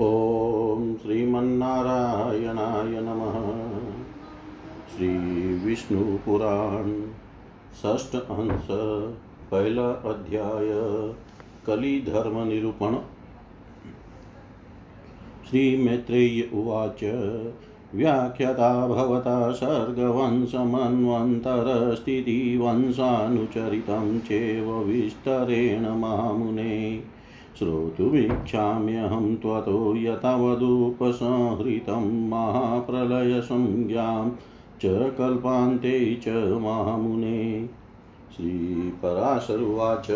ॐ श्रीमन्नारायणाय नमः। श्रीविष्णुपुराण षष्ठ अंश, पहला अध्याय कली धर्म उवाच, व्याख्यता भवता सर्गवंशमन्वन्तरस्थितिवंशानुचरितं चेव विस्तरेण मामुने श्रोतुमिच्छाम्यहं त्वतो यथावदुपसंहृतं महाप्रलयसंज्ञां च कल्पान्ते च महामुने। श्रीपराशरुवाच।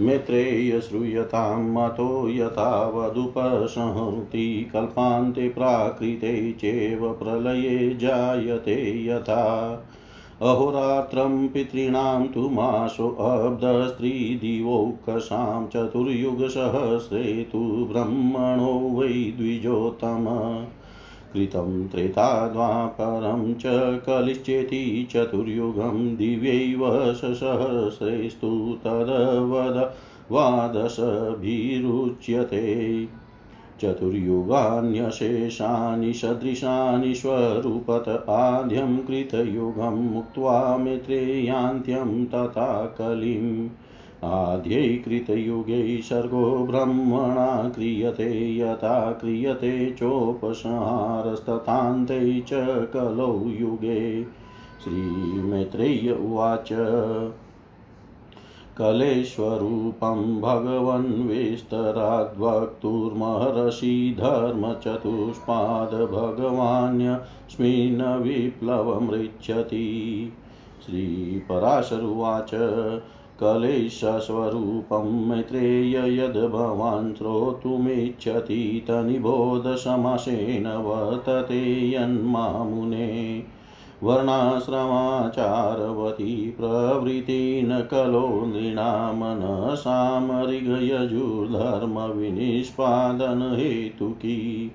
मैत्रेय श्रूयतां मतो यथावदुपसंहृति कल्पान्ते प्राकृते चैव प्रलये जायते यथा। अहोरात्रं पितॄणां तु मासोऽब्धस्त्रीदिवौकसां चतुर्युगसहस्रे तु ब्रह्मणो वै द्विजोत्तम। कृतं त्रेताद्वापरं च कलिश्चेति चतुर्युगं दिव्यैव सहस्रेस्तु तदवद द्वादशभिरुच्यते चतुर्युगान्यशेषानि सदृशानि स्वरूपत आद्यं कृतयुगं मुक्त्वा मैत्रेयान्त्यं तथा कलिम्। आद्यै कृतयुगे सर्गो ब्रह्मणा क्रियते, यथा क्रियते चोपसंहारस्तथान्ते च कलौ युगे। श्रीमैत्रेय उवाच। कलेश्वरूपं भगवन् विस्तराद्वक्तुर्महर्षि धर्मचतुष्पाद भगवान्यस्मिन् विप्लवमृच्छति। श्रीपराशरुवाच, कलेशस्वरूपं मैत्रेय यद् भवान् श्रोतुमिच्छति, तनिबोधसमासेन वर्तते यन्मामुने। वर्णाश्रमाचारवती प्रवृत्ति न कलो नृणामनसामरिगयजुर्धर्मविनिष्पादनहेतुकी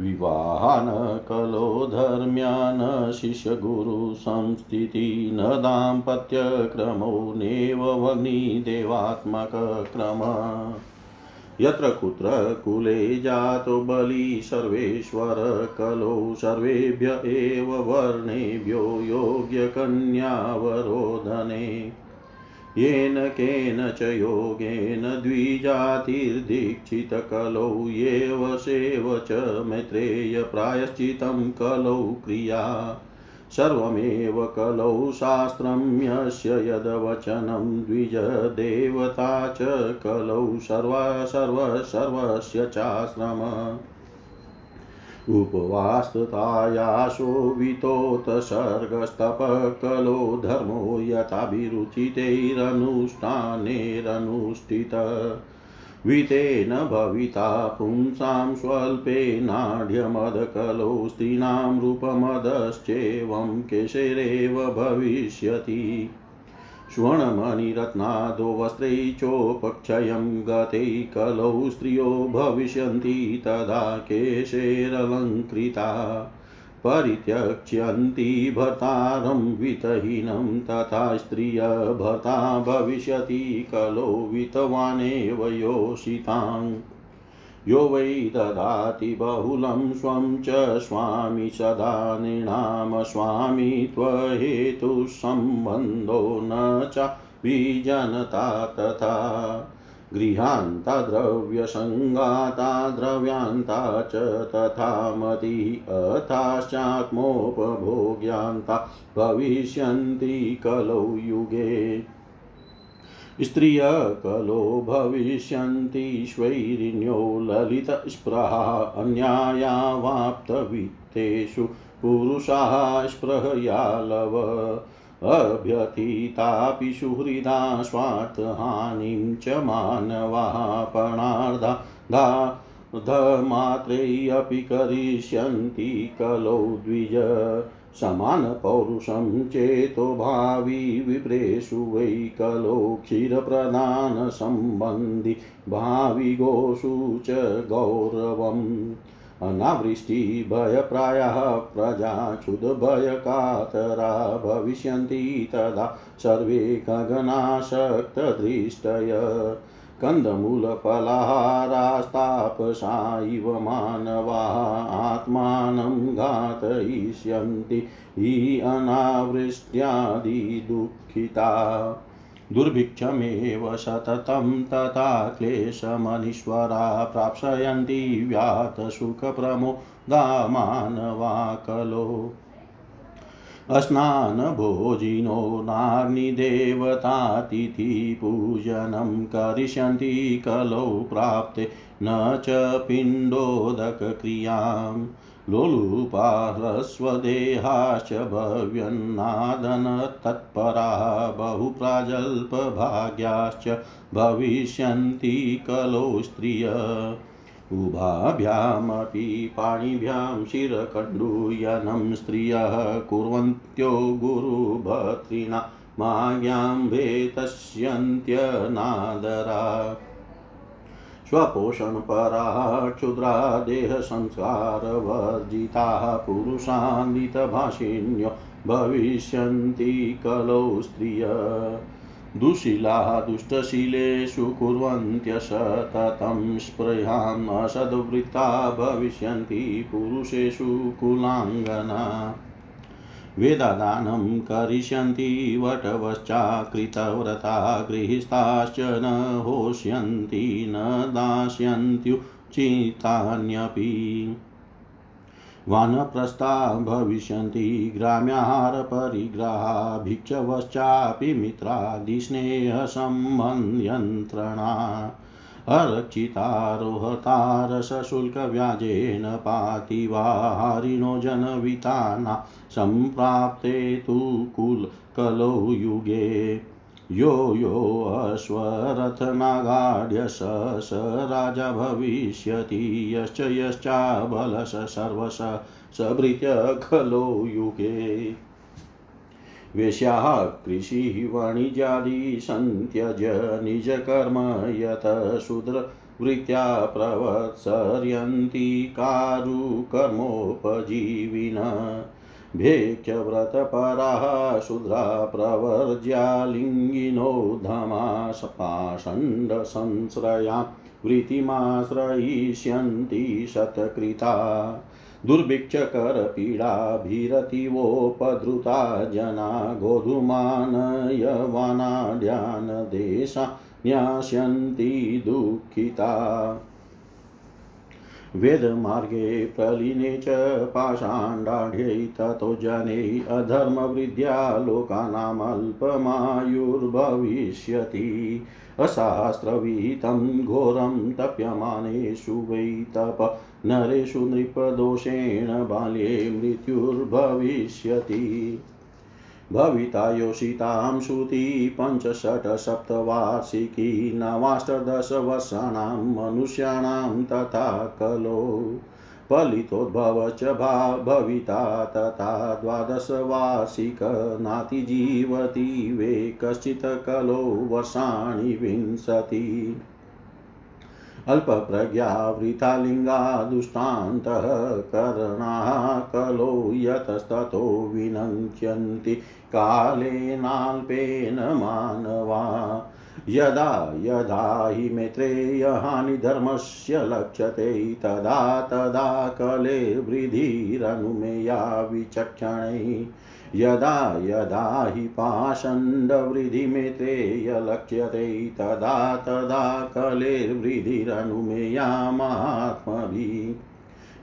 विवाहान् कलो धर्म्यान् शिष्यगुरुसंस्थिति न दाम्पत्यक्रमो नेव वग्निदेवात्मकक्रम यत्र कुत्र कुले जातो बली सर्वेश्वर कलो सर्वेभ्य एव वर्णेभ्यो योग्यकन्यावरोधने येन केन च योगेन द्विजातिर्दीक्षितकलौ येव सेव च मैत्रेय प्रायश्चितं कलौ क्रिया। सर्वमेव कलौ शास्त्रं यस्य यद्वचनं द्विजदेवता च कलौ सर्वा सर्व सर्वस्य चाश्रम। उपवास्ततायाशोभितोतसर्गस्तपः कलो धर्मो यथाभिरुचितैरनुष्ठानेरनुष्ठित। वितेन भविता पुंसां स्वल्पेनाढ्यमदकलो स्त्रीणां रूपमदश्चेवं केशरेव भविष्यति। स्वर्णमणिरत्नादो वस्त्रै चोपक्षयं गते कलौ स्त्रियो भविष्यन्ति तदा केशेरलङ्कृता। परित्यक्ष्यन्ति भर्तारं वितहीनं तथा स्त्रिय भर्ता भविष्यति कलो वितवानेव योषिताङ् यो वै ददाति बहुलं स्वं च स्वामी सदा नृणाम स्वामी त्वहेतुसम्बन्धो न च विजनता तथा गृहान्ता द्रव्यसङ्गाता द्रव्यान्ता च तथा मति अथाश्चात्मोपभोग्यान्ता भविष्यन्ति कलौ युगे। स्त्रिय कलो भविष्यन्ति स्वैरिण्यो ललितस्पृहा अन्यायावाप्तवित्तेषु पुरुषाः स्पृहयालव। अभ्यथितापि सुहृदा स्वार्थहानिं च मानवापणार्धा धमात्रेऽपि करिष्यन्ति कलौ द्विज समानपौरुषं चेतो भावी विप्रेषु वै कलो क्षीरप्रदानसम्बन्धि भावि गोषु च गौरवम् अनावृष्टिभयप्रायः प्रजा क्षुद्भयकातरा भविष्यन्ति तदा सर्वे गगनाशक्तदृष्टय कन्दमूलफलाहारास्ता तापसा इव मानवा आत्मानं घातयिष्यन्ति, हि अनावृष्ट्यादिदुःखिता। दुर्भिक्षमेव सततं तथा क्लेशमनीश्वरा प्राप्स्यन्ति व्यातसुखप्रमोदा मानवा कलो अस्नानभोजिनो नाग्निदेवतातिथिपूजनं करिष्यन्ति कलौ प्राप्ते न च पिण्डोदकक्रियाम्। लोलुपाह्रस्वदेहाश्च भव्यन्नादनतत्परा बहुप्राजल्पभाग्याश्च भविष्यन्ति कलो स्त्रिय। उभाभ्यामपि पाणिभ्यां शिरकण्डूयनं स्त्रियः कुर्वन्त्यो गुरुभर्तॄणा माज्ञां भेतस्यन्त्यनादरा स्वपोषणपराः क्षुद्रा देहसंस्कारवर्जिताः पुरुषान्वितभाषिण्यो भविष्यन्ति कलौ स्त्रिय। दुशीलाः दुष्टशीलेषु कुर्वन्त्यसततं स्पृहाम् असद्वृत्ता भविष्यन्ति पुरुषेषु कुलाङ्गना। वेदादानं करिष्यन्ति वटवश्चाकृतव्रता गृहीस्ताश्च न होष्यन्ति न दास्यन्त्युचितान्यपि। वानप्रस्था भविष्यन्ति ग्राम्याहारपरिग्रहा भिक्षवश्चापि मित्रादिस्नेहसम्बन्ध्यन्त्रणा अरक्षितारोहतारसशुल्कव्याजेन पाति वा हारिणो जनविताना सम्प्राप्ते तु कुलकलौ युगे यो योऽश्वरथनागाढ्य स स राजा भविष्यति यश्च यश्चाबलस सर्वस सभृत्य खलो युगे वेश्याः कृषिः वाणिज्यादि सन्त्यज निजकर्म यत शूद्रवृत्त्या प्रवत्सर्यन्ति कारुकर्मोपजीविन। भेक्यव्रतपराः शूद्रा प्रवर्ज्यालिङ्गिनो धमासपाषण्डसंश्रया वृत्तिमाश्रयिष्यन्ति शतकृता। दुर्भिक्षकरपीडाभिरतिवोपधृता जना गोधुमान यन देशा न्यास्यन्ति दुःखिता। वेदमार्गे प्रलीने च पाषाण्डाढ्यै ततो जने अधर्मवृद्ध्या लोकानामल्पमायुर्भविष्यति अशास्त्रविहितं घोरं तप्यमानेषु वै तप, नरेषु नृपदोषेण बाल्ये मृत्युर्भविष्यति। भविता योषितां श्रुति पञ्चषट्सप्तवार्षिकी नवाष्टदशवर्षाणां मनुष्याणां तथा कलो। फलितोद्भव च भा भविता तथा द्वादशवार्षिक नातिजीवति वे कश्चित् कलो वर्षाणि विंशति। अल्पप्रज्ञावृतालिङ्गा दुष्टान्तः करणाः कलो यतस्ततो विनङ्क्यन्ति कालेनाल्पेन मानवा। यदा यदा हि मेत्रेयहानिधर्मस्य लक्ष्यते, तदा तदा कलेर्वृद्धिरनुमेया विचक्षणै। यदा यदा हि पाषण्डवृद्धिमेत्रेय तदा तदा कलेर्वृद्धिरनुमेयामात्मभिः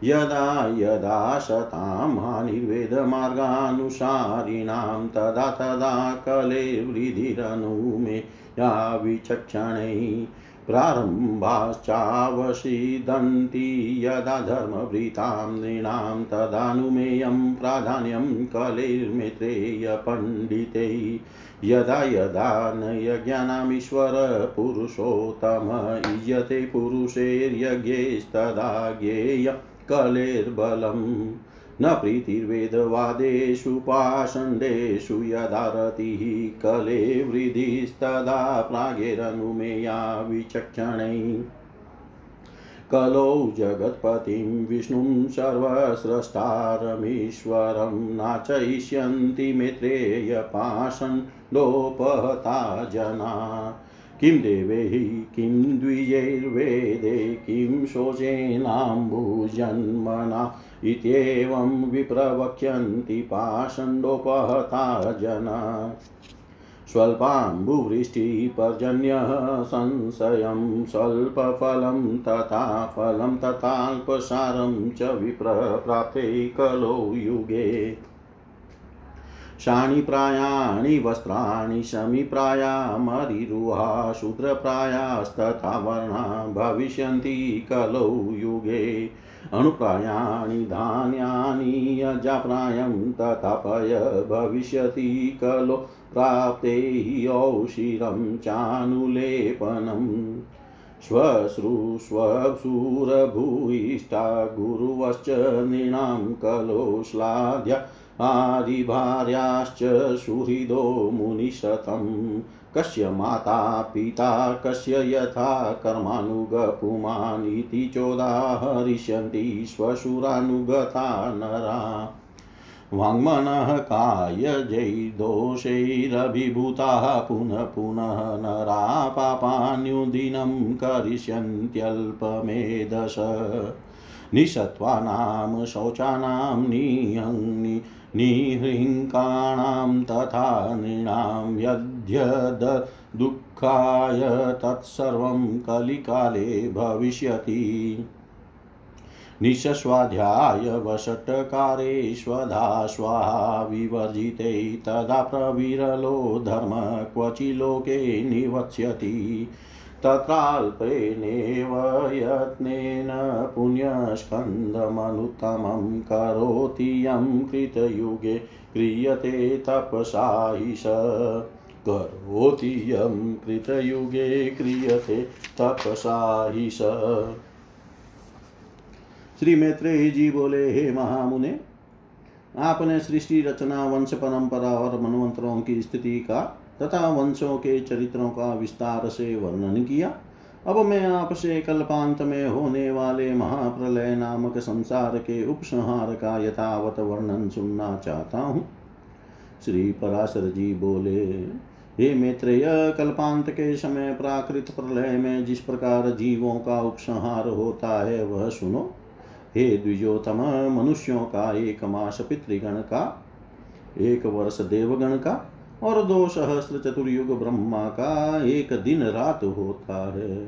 यदा यदा शतां हानिर्वेदमार्गानुसारिणां तदा तदा कलेर्वृद्धिरनुमेया विचक्षणैः प्रारम्भाश्चावसीदन्ति यदा धर्मभृतां नृणां तदानुमेयं प्राधान्यं कलेर्मित्रेयपण्डितै। यदा यदा न यज्ञानामीश्वरपुरुषोत्तम इयते पुरुषैर्यज्ञैस्तदा ज्ञेय कलेर्बलम्। न प्रीतिर्वेदवादेषु, पाषण्डेषु यदा रतिः कले वृद्धिस्तदा प्रागेरनुमेया विचक्षणै। कलौ जगत्पतिं विष्णुं सर्वस्रष्टारमीश्वरं नाचयिष्यन्ति मित्रेयपाषण्डोपहता जना। किं देवैः किं द्विजैर्वेदे किं शोचेनाम्बुजन्मना इत्येवं विप्रवक्ष्यन्ति पाषण्डोपहता जना। स्वल्पाम्बुवृष्टिपर्जन्यः संशयं, स्वल्पफलं तथा फलं तथाल्पसारं च विप्रप्राप्ते कलो युगे। शाणिप्रायाणि वस्त्राणि शमिप्राया मरिरुहा शूद्रप्रायास्तथा वर्णा भविष्यन्ति कलौ युगे। अणुप्रायाणि धान्यानि अजाप्रायं तथापय भविष्यति कलो प्राप्ते औषिरं चानुलेपनम्। श्वश्रुष्वशूरभूयिष्ठा गुरुवश्च नृणां कलोश्लाद्या आदिभार्याश्च सुहृदो मुनिशतं कस्य माता पिता, कस्य यथा कर्मानुगपुमानिति चोदाहरिष्यन्ति श्वशुरानुगता नरा। वाङ्मनः कायजैर्दोषैरभिभूताः पुनः पुनः नरा पापान्युदिनं करिष्यन्त्यल्पमेधश। निषत्वानां शौचानां निहङ्नि निहृङ्काणां तथा नृणां यद्यद दुःखाय तत्सर्वं कलिकाले भविष्यति। निःस्वाध्याय वषट्कारेष्वधा स्वाहा विवर्जिते तदा प्रविरलो धर्म क्वचि लोके निवत्स्यति तत्राल्पेनेव यत्नेन पुण्यस्कन्दमनुत्तमं करोति यं कृतयुगे क्रियते तपसा ईश करोति यं कृतयुगे क्रियते तपसा ईश श्री मैत्रेय जी बोले, हे महामुने, आपने सृष्टि रचना, वंश परंपरा और मनवंतरों की स्थिति का तथा वंशों के चरित्रों का विस्तार से वर्णन किया। अब मैं आपसे कल्पांत में होने वाले महाप्रलय नामक संसार के उपसंहार का यथावत वर्णन सुनना चाहता हूँ। श्री पराशर जी बोले, हे मैत्रेय, कल्पांत के समय प्राकृत प्रलय में जिस प्रकार जीवों का उपसंहार होता है, वह सुनो। हे द्विजोतम मनुष्यों का एक मास पितृगण का, एक वर्ष देवगण का और दो सहस्त्र चतुर्युग ब्रह्मा का एक दिन रात होता है।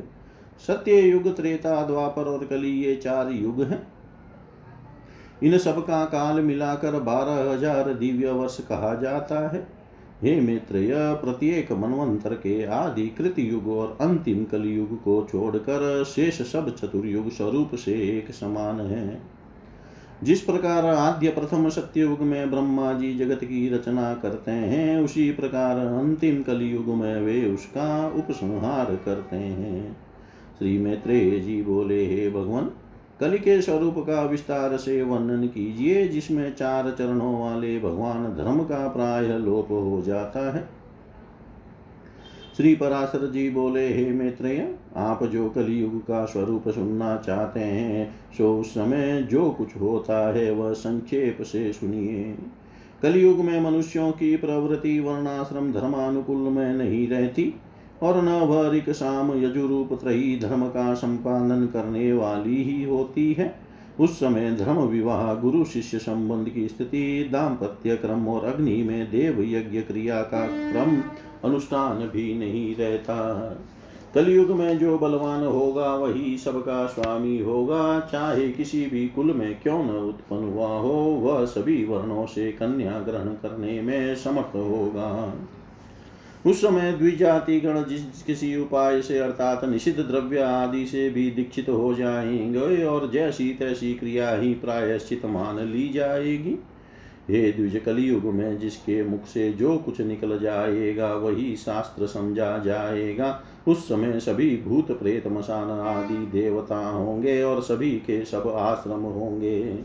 सत्य युग त्रेता, द्वापर और कली ये चार युग हैं। इन सब का काल मिलाकर बारह हज़ार दिव्य वर्ष कहा जाता है। हे मित्र यह प्रत्येक मनवंतर के आदि कृत युग और अंतिम कलयुग को छोड़कर शेष सब चतुर्युग स्वरूप से एक समान है। जिस प्रकार आद्य प्रथम सत्ययुग में ब्रह्मा जी जगत की रचना करते हैं, उसी प्रकार अंतिम कलयुग में वे उसका उपसंहार करते हैं। श्री मैत्रेय जी बोले, हे भगवान, कलि के स्वरूप का विस्तार से वर्णन कीजिए, जिसमें चार चरणों वाले भगवान धर्म का प्राय लोप हो जाता है। श्री पराशर जी बोले, हे मैत्रेय, आप जो कलयुग का स्वरूप सुनना चाहते हैं, सो समय जो कुछ होता है वह संक्षेप से सुनिए। कलयुग में मनुष्यों की प्रवृत्ति, वर्णाश्रम, धर्मानुकूल में नहीं रहती और न वह ऋक शाम यजुरूप, त्रयी धर्म का संपादन करने वाली ही होती है। उस समय धर्म विवाह, गुरु शिष्य संबंध की स्थिति, दाम्पत्य क्रम और अग्नि में देव यज्ञ क्रिया का क्रम अनुष्ठान भी नहीं रहता। कलयुग में जो बलवान होगा, वही सबका स्वामी होगा। चाहे किसी भी कुल में क्यों न उत्पन्न हुआ हो, वह सभी वर्णों से कन्या ग्रहण करने में समर्थ होगा। उस समय द्विजाति गण जिस किसी उपाय से, अर्थात निषिद्ध द्रव्य आदि से भी दीक्षित हो जाएँगे, और जैसी तैसी क्रिया ही प्रायश्चित मान ली जाएगी। हे द्विज कलयुग में जिसके मुख से जो कुछ निकल जाएगा, वही शास्त्र समझा जाएगा। उस समय सभी भूत, प्रेत, मसान आदि देवता होंगे और सभी के सब आश्रम होंगे।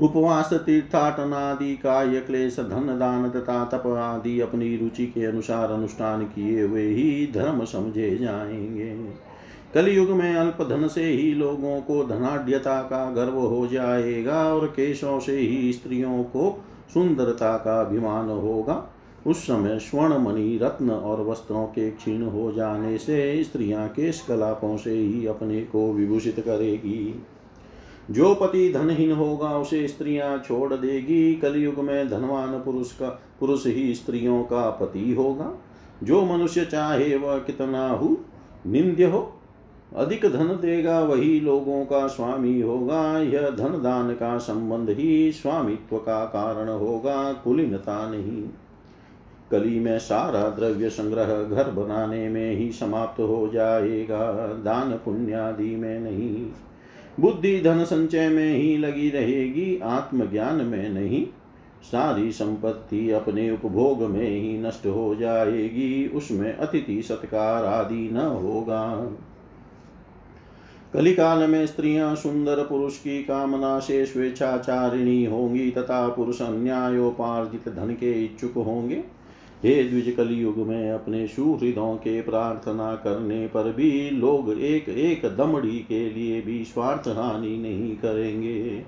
उपवास, तीर्थाटन आदि काय क्लेश, धन, दान तथा तप आदि अपनी रुचि के अनुसार अनुष्ठान किए हुए ही धर्म समझे जाएँगे। कलयुग में अल्प धन से ही लोगों को धनाढ़ता का गर्व हो जाएगा और केशों से ही स्त्रियों को सुंदरता का अभिमान होगा। उस समय स्वर्ण मणि रत्न और वस्त्रों के क्षीण हो जाने से स्त्रियाँ केश कलापों से ही अपने को विभूषित करेगी। जो पति धनहीन होगा, उसे स्त्रियाँ छोड़ देगी। कलयुग में धनवान पुरुष का, पुरुष ही स्त्रियों का पति होगा। जो मनुष्य चाहे वह कितना हो निंद्य हो अधिक धन देगा वही लोगों का स्वामी होगा। यह धन दान का संबंध ही स्वामित्व का कारण होगा। कुलीनता नहीं। कली में सारा द्रव्य संग्रह घर बनाने में ही समाप्त हो जाएगा। दान पुण्यादि में नहीं। बुद्धि धन संचय में ही लगी रहेगी। आत्मज्ञान में नहीं। सारी संपत्ति अपने उपभोग में ही नष्ट हो जाएगी। उसमें अतिथि सत्कार आदि न होगा। कलिकाल में स्त्रियाँ सुंदर पुरुष की कामना से स्वेच्छाचारिणी होंगी, तथा पुरुष अन्यायोपार्जित धन के इच्छुक होंगे। हे द्विज कलियुग में अपने सुहृदों के प्रार्थना करने पर भी लोग एक एक दमड़ी के लिए भी स्वार्थ हानि नहीं करेंगे।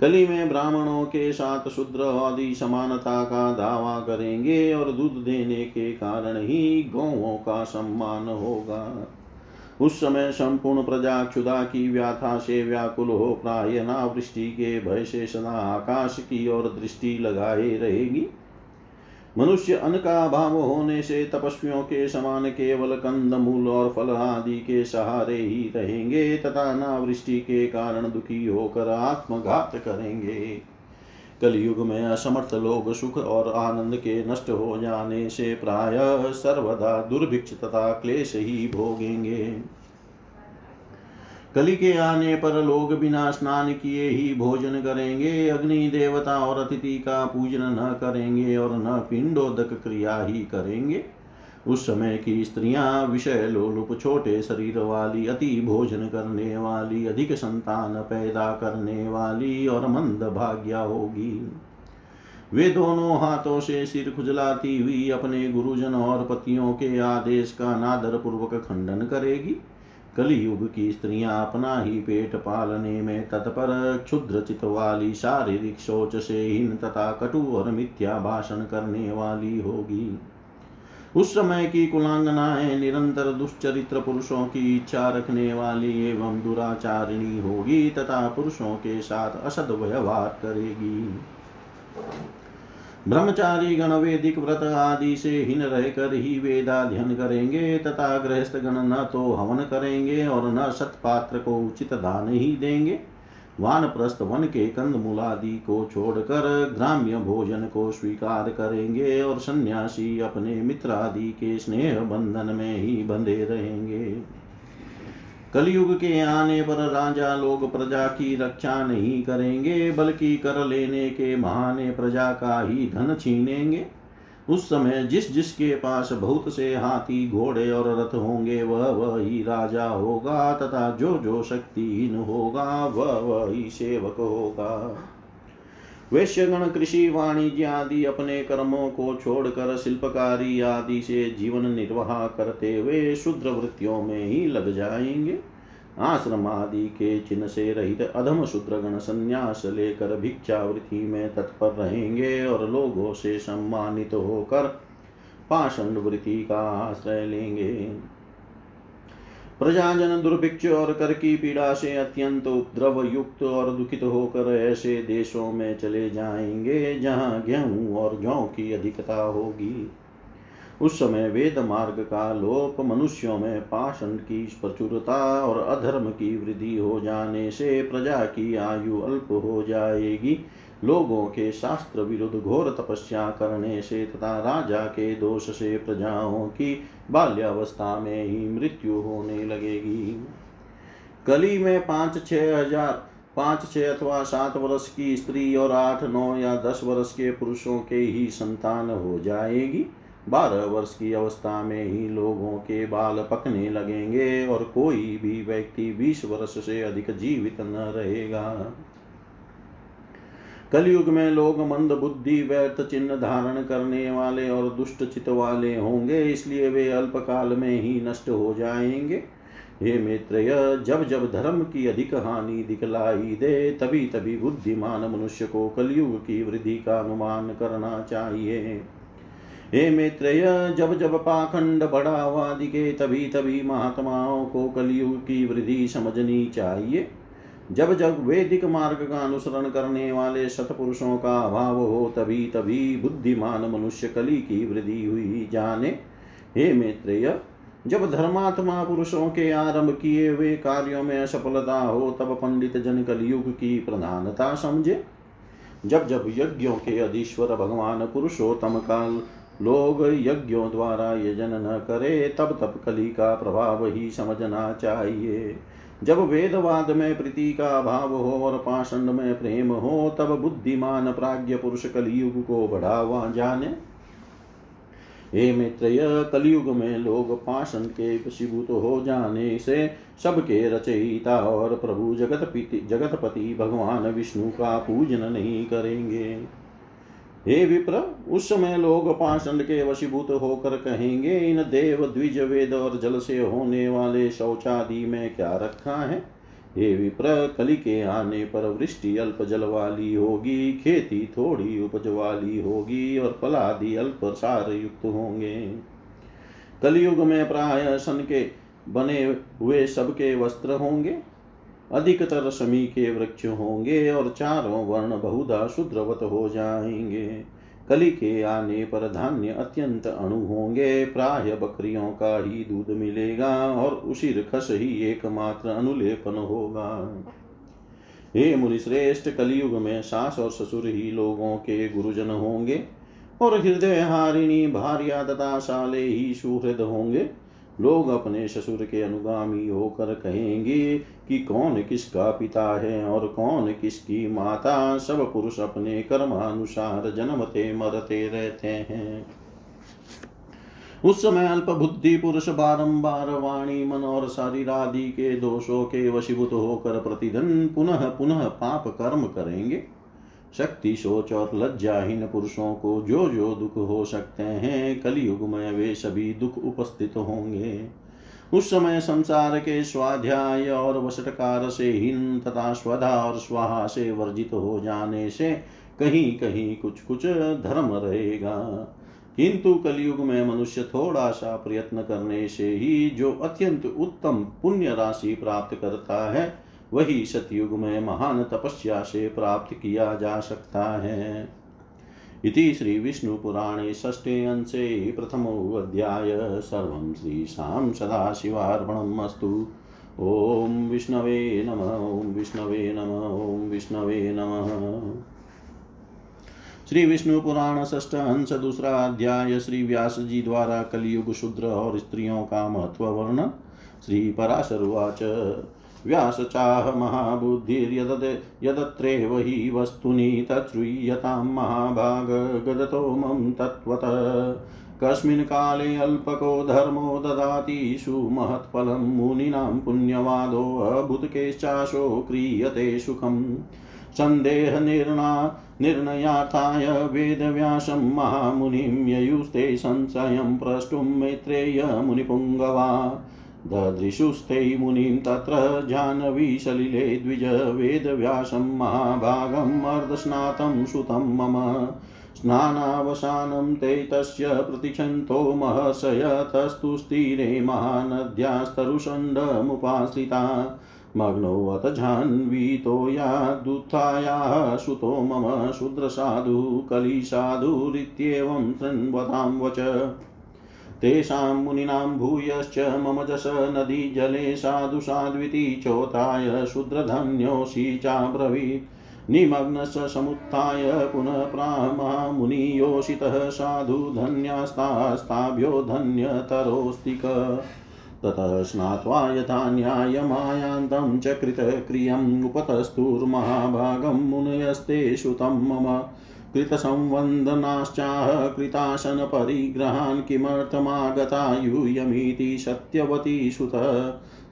कली में ब्राह्मणों के साथ शूद्र आदि समानता का दावा करेंगे और दूध देने के कारण ही गौों का सम्मान होगा। उस समय संपूर्ण प्रजा क्षुदा की व्याथा से व्याकुल हो प्राय वृष्टि के भय से सदा आकाश की ओर दृष्टि लगाए रहेगी। मनुष्य अन्न का अभाव होने से तपस्वियों के समान केवल कंद मूल और फल आदि के सहारे ही रहेंगे तथा अनावृष्टि के कारण दुखी होकर आत्मघात करेंगे। कलयुग में असमर्थ लोग सुख और आनंद के नष्ट हो जाने से प्राय सर्वदा दुर्भिक्ष तथा क्लेश ही भोगेंगे। कली के आने पर लोग बिना स्नान किए ही भोजन करेंगे, अग्नि देवता और अतिथि का पूजन न करेंगे और न पिंडोदक क्रिया ही करेंगे। उस समय की स्त्रियाँ विषय लोलुप छोटे शरीर वाली, अति भोजन करने वाली, अधिक संतान पैदा करने वाली और मंद भाग्या होगी। वे दोनों हाथों से सिर खुजलाती हुई अपने गुरुजन और पतियों के आदेश का नादर पूर्वक खंडन करेगी। कलयुग की स्त्रियाँ अपना ही पेट पालने में तत्पर क्षुद्र चित वाली, शारीरिक सोच से हीन तथा कटु और मिथ्या भाषण करने वाली होगी। उस समय की कुलांगनाएँ निरंतर दुष्चरित्र पुरुषों की इच्छा रखने वाली एवं दुराचारिणी होगी तथा पुरुषों के साथ असद व्यवहार करेगी। ब्रह्मचारी गण वेदिक व्रत आदि से हीन रहकर ही वेदाध्यन करेंगे तथा गृहस्थ गण न तो हवन करेंगे और न सत्पात्र को उचित दान ही देंगे। वानप्रस्थ वन के कंद मूलादि को छोड़कर ग्राम्य भोजन को स्वीकार करेंगे और सन्यासी अपने मित्र आदि के स्नेह बंधन में ही बंधे रहेंगे। कलयुग के आने पर राजा लोग प्रजा की रक्षा नहीं करेंगे, बल्कि कर लेने के बहाने प्रजा का ही धन छीनेंगे। उस समय जिस जिसके पास बहुत से हाथी, घोड़े और रथ होंगे, वह वह राजा होगा तथा जो जो शक्तिहीन होगा, वह वह सेवक होगा। वैश्यगण, कृषि, वाणिज्य आदि अपने कर्मों को छोड़कर शिल्पकारी आदि से जीवन निर्वाह करते हुए शुद्र वृत्तियों में ही लग जाएँगे। आश्रम आदि के चिन्ह से रहित अधम शूद्रगण संन्यास लेकर भिक्षावृत्ति में तत्पर रहेंगे और लोगों से सम्मानित होकर पाषण वृत्ति का आश्रय लेंगे। प्रजाजन दुर्भिक्ष और कर की पीड़ा से अत्यंत उपद्रव युक्त और दुखित होकर ऐसे देशों में चले जाएँगे, जहाँ गेहूँ और जौ की अधिकता होगी। उस समय वेद मार्ग का लोप मनुष्यों में पाषण की प्रचुरता और अधर्म की वृद्धि हो जाने से प्रजा की आयु अल्प हो जाएगी। लोगों के शास्त्र विरुद्ध घोर तपस्या करने से तथा राजा के दोष से प्रजाओं की बाल्यावस्था में ही मृत्यु होने लगेगी। कली में पाँच छह हज़ार, पाँच छह अथवा सात वर्ष की स्त्री और आठ, नौ या दस वर्ष के पुरुषों के ही संतान हो जाएगी। बारह वर्ष की अवस्था में ही लोगों के बाल पकने लगेंगे और कोई भी व्यक्ति बीस वर्ष से अधिक जीवित न रहेगा। कलयुग में लोग मंद बुद्धि, व्यर्थ चिन्ह धारण करने वाले और दुष्ट चित वाले होंगे, इसलिए वे अल्पकाल में ही नष्ट हो जाएँगे। हे मित्र जब जब धर्म की अधिक हानि दिखलाई दे, तभी तभी बुद्धिमान मनुष्य को कलयुग की वृद्धि का अनुमान करना चाहिए। हे मैत्रेय, जब जब पाखंड बढ़ा हुआ दिखे तभी तभी महात्माओं को कलयुग की वृद्धि समझनी चाहिए। जब जब वैदिक मार्ग का अनुसरण करने वाले सतपुरुषों का अभाव हो, तभी तभी बुद्धिमान मनुष्य कली की वृद्धि हुई जाने। हे मैत्रेय, जब धर्मात्मा पुरुषों के आरंभ किए हुए कार्यों में असफलता हो, तब पंडित जन कलयुग की प्रधानता समझे। जब जब यज्ञों के अधीश्वर भगवान पुरुषोत्तम का लोग यज्ञों द्वारा यजन न करे, तब तब कली का प्रभाव ही समझना चाहिए। जब वेदवाद में प्रीति का भाव हो और पाषंड में प्रेम हो, तब बुद्धिमान प्राज्ञ पुरुष कलियुग को बढ़ावा जाने। हे मित्रय, कलयुग में लोग पाषण के वशीभूत हो जाने से सबके रचयिता और प्रभु जगत जगतपति भगवान विष्णु का पूजन नहीं करेंगे। हे विप्र, उस समय लोग पाषण के वशीभूत होकर कहेंगे, इन देव द्विज वेद और जल से होने वाले शौचादि में क्या रखा है? हे विप्र, कली के आने पर वृष्टि अल्प जल वाली होगी, खेती थोड़ी उपज वाली होगी और फलादि अल्प सार युक्त होंगे। कलयुग में प्राय सन के बने हुए सबके वस्त्र होंगे। अधिकतर शमी के वृक्ष होंगे और चारों वर्ण बहुधा शुद्रवत हो जाएँगे। कली के आने पर धान्य अत्यंत अणु होंगे, प्राय बकरियों का ही दूध मिलेगा और उसी खस ही एकमात्र अनुलेपन होगा। हे मुनि श्रेष्ठ कलयुग में सास और ससुर ही लोगों के गुरुजन होंगे और हृदय हारिणी भार्या तथा साले ही सुहृद होंगे। लोग अपने ससुर के अनुगामी होकर कहेंगे कि कौन किसका पिता है और कौन किसकी माता? सब पुरुष अपने कर्मानुसार जन्मते मरते रहते हैं। उस समय अल्प बुद्धि पुरुष बारंबार वाणी, मन और शरीर आदि के दोषों के वशीभूत होकर प्रतिदिन पुनः पुनः पाप कर्म करेंगे। शक्ति सोच और लज्जाहीन पुरुषों को जो जो दुख हो सकते हैं कलयुग में वे सभी दुख उपस्थित होंगे। उस समय संसार के स्वाध्याय और वसटकार से हीन तथा स्वधा और स्वाहा से वर्जित हो जाने से कहीं कहीं कुछ कुछ धर्म रहेगा। किंतु कलयुग में मनुष्य थोड़ा सा प्रयत्न करने से ही जो अत्यंत उत्तम पुण्य राशि प्राप्त करता है वही सतयुग में महान तपस्या से प्राप्त किया जा सकता है। इति श्रीविष्णुपुराणे षष्ठे अंशे प्रथमोऽध्याय सर्वं श्रीशां सदाशिवार्पणम् अस्तु। ॐ विष्णवे नमः, ॐ विष्णवे नमः, ॐ विष्णवे नमः। श्री विष्णु पुराण षष्ठ अंश दूसरा अध्याय। श्री व्यास जी द्वारा कलयुग शूद्र और स्त्रियों का महत्व वर्ण श्री पराशरुवाच व्यास चाह महाबुद्धिर्यदत् यदत्रेव हि वस्तुनि तच्छ्रूयतां महाभाग गदतो मम तत्त्वतः। कस्मिन् काले अल्पको धर्मो ददाति सुमहत्फलं मुनीनां पुण्यवादोऽभूतकेश्चाशो क्रियते सुखम्। सन्देहनिर्णा निर्णयार्थाय वेदव्यासं महामुनिं ययुस्ते संशयं प्रष्टुं मैत्रेय मुनिपुङ्गवा। ददृशुस्ते मुनिं तत्र जाह्नवीसलिले द्विज वेदव्यासं महाभागम् अर्धस्नातं सुतं मम। स्नानावसानं ते तस्य प्रतिक्षन्तो महर्षय तस्तु स्थिरे महानद्यास्तरुषण्डमुपाश्रिता। मग्नोऽथ जाह्न्वीतो यादुत्थायाः सुतो मम शूद्रसाधु कलिसाधुरित्येवं तृण्वतां वच। तेषां मुनीनां भूयश्च मम जश नदीजले साधु साध्विति चोताय शूद्रधन्योऽसि चाब्रवीत् निमग्नश्च समुत्थाय पुनः प्रामामुनियोषितः साधु धन्यास्तास्ताभ्यो धन्यतरोऽस्ति ततः स्नात्वा यथा न्यायमायान्तं च कृतक्रियम् उपतस्तुर्महाभागं मुनयस्ते श्रुतं मम कृतसंवन्दनाश्चाह कृतासनपरिग्रहान् किमर्थमागता यूयमिति सत्यवती सुत।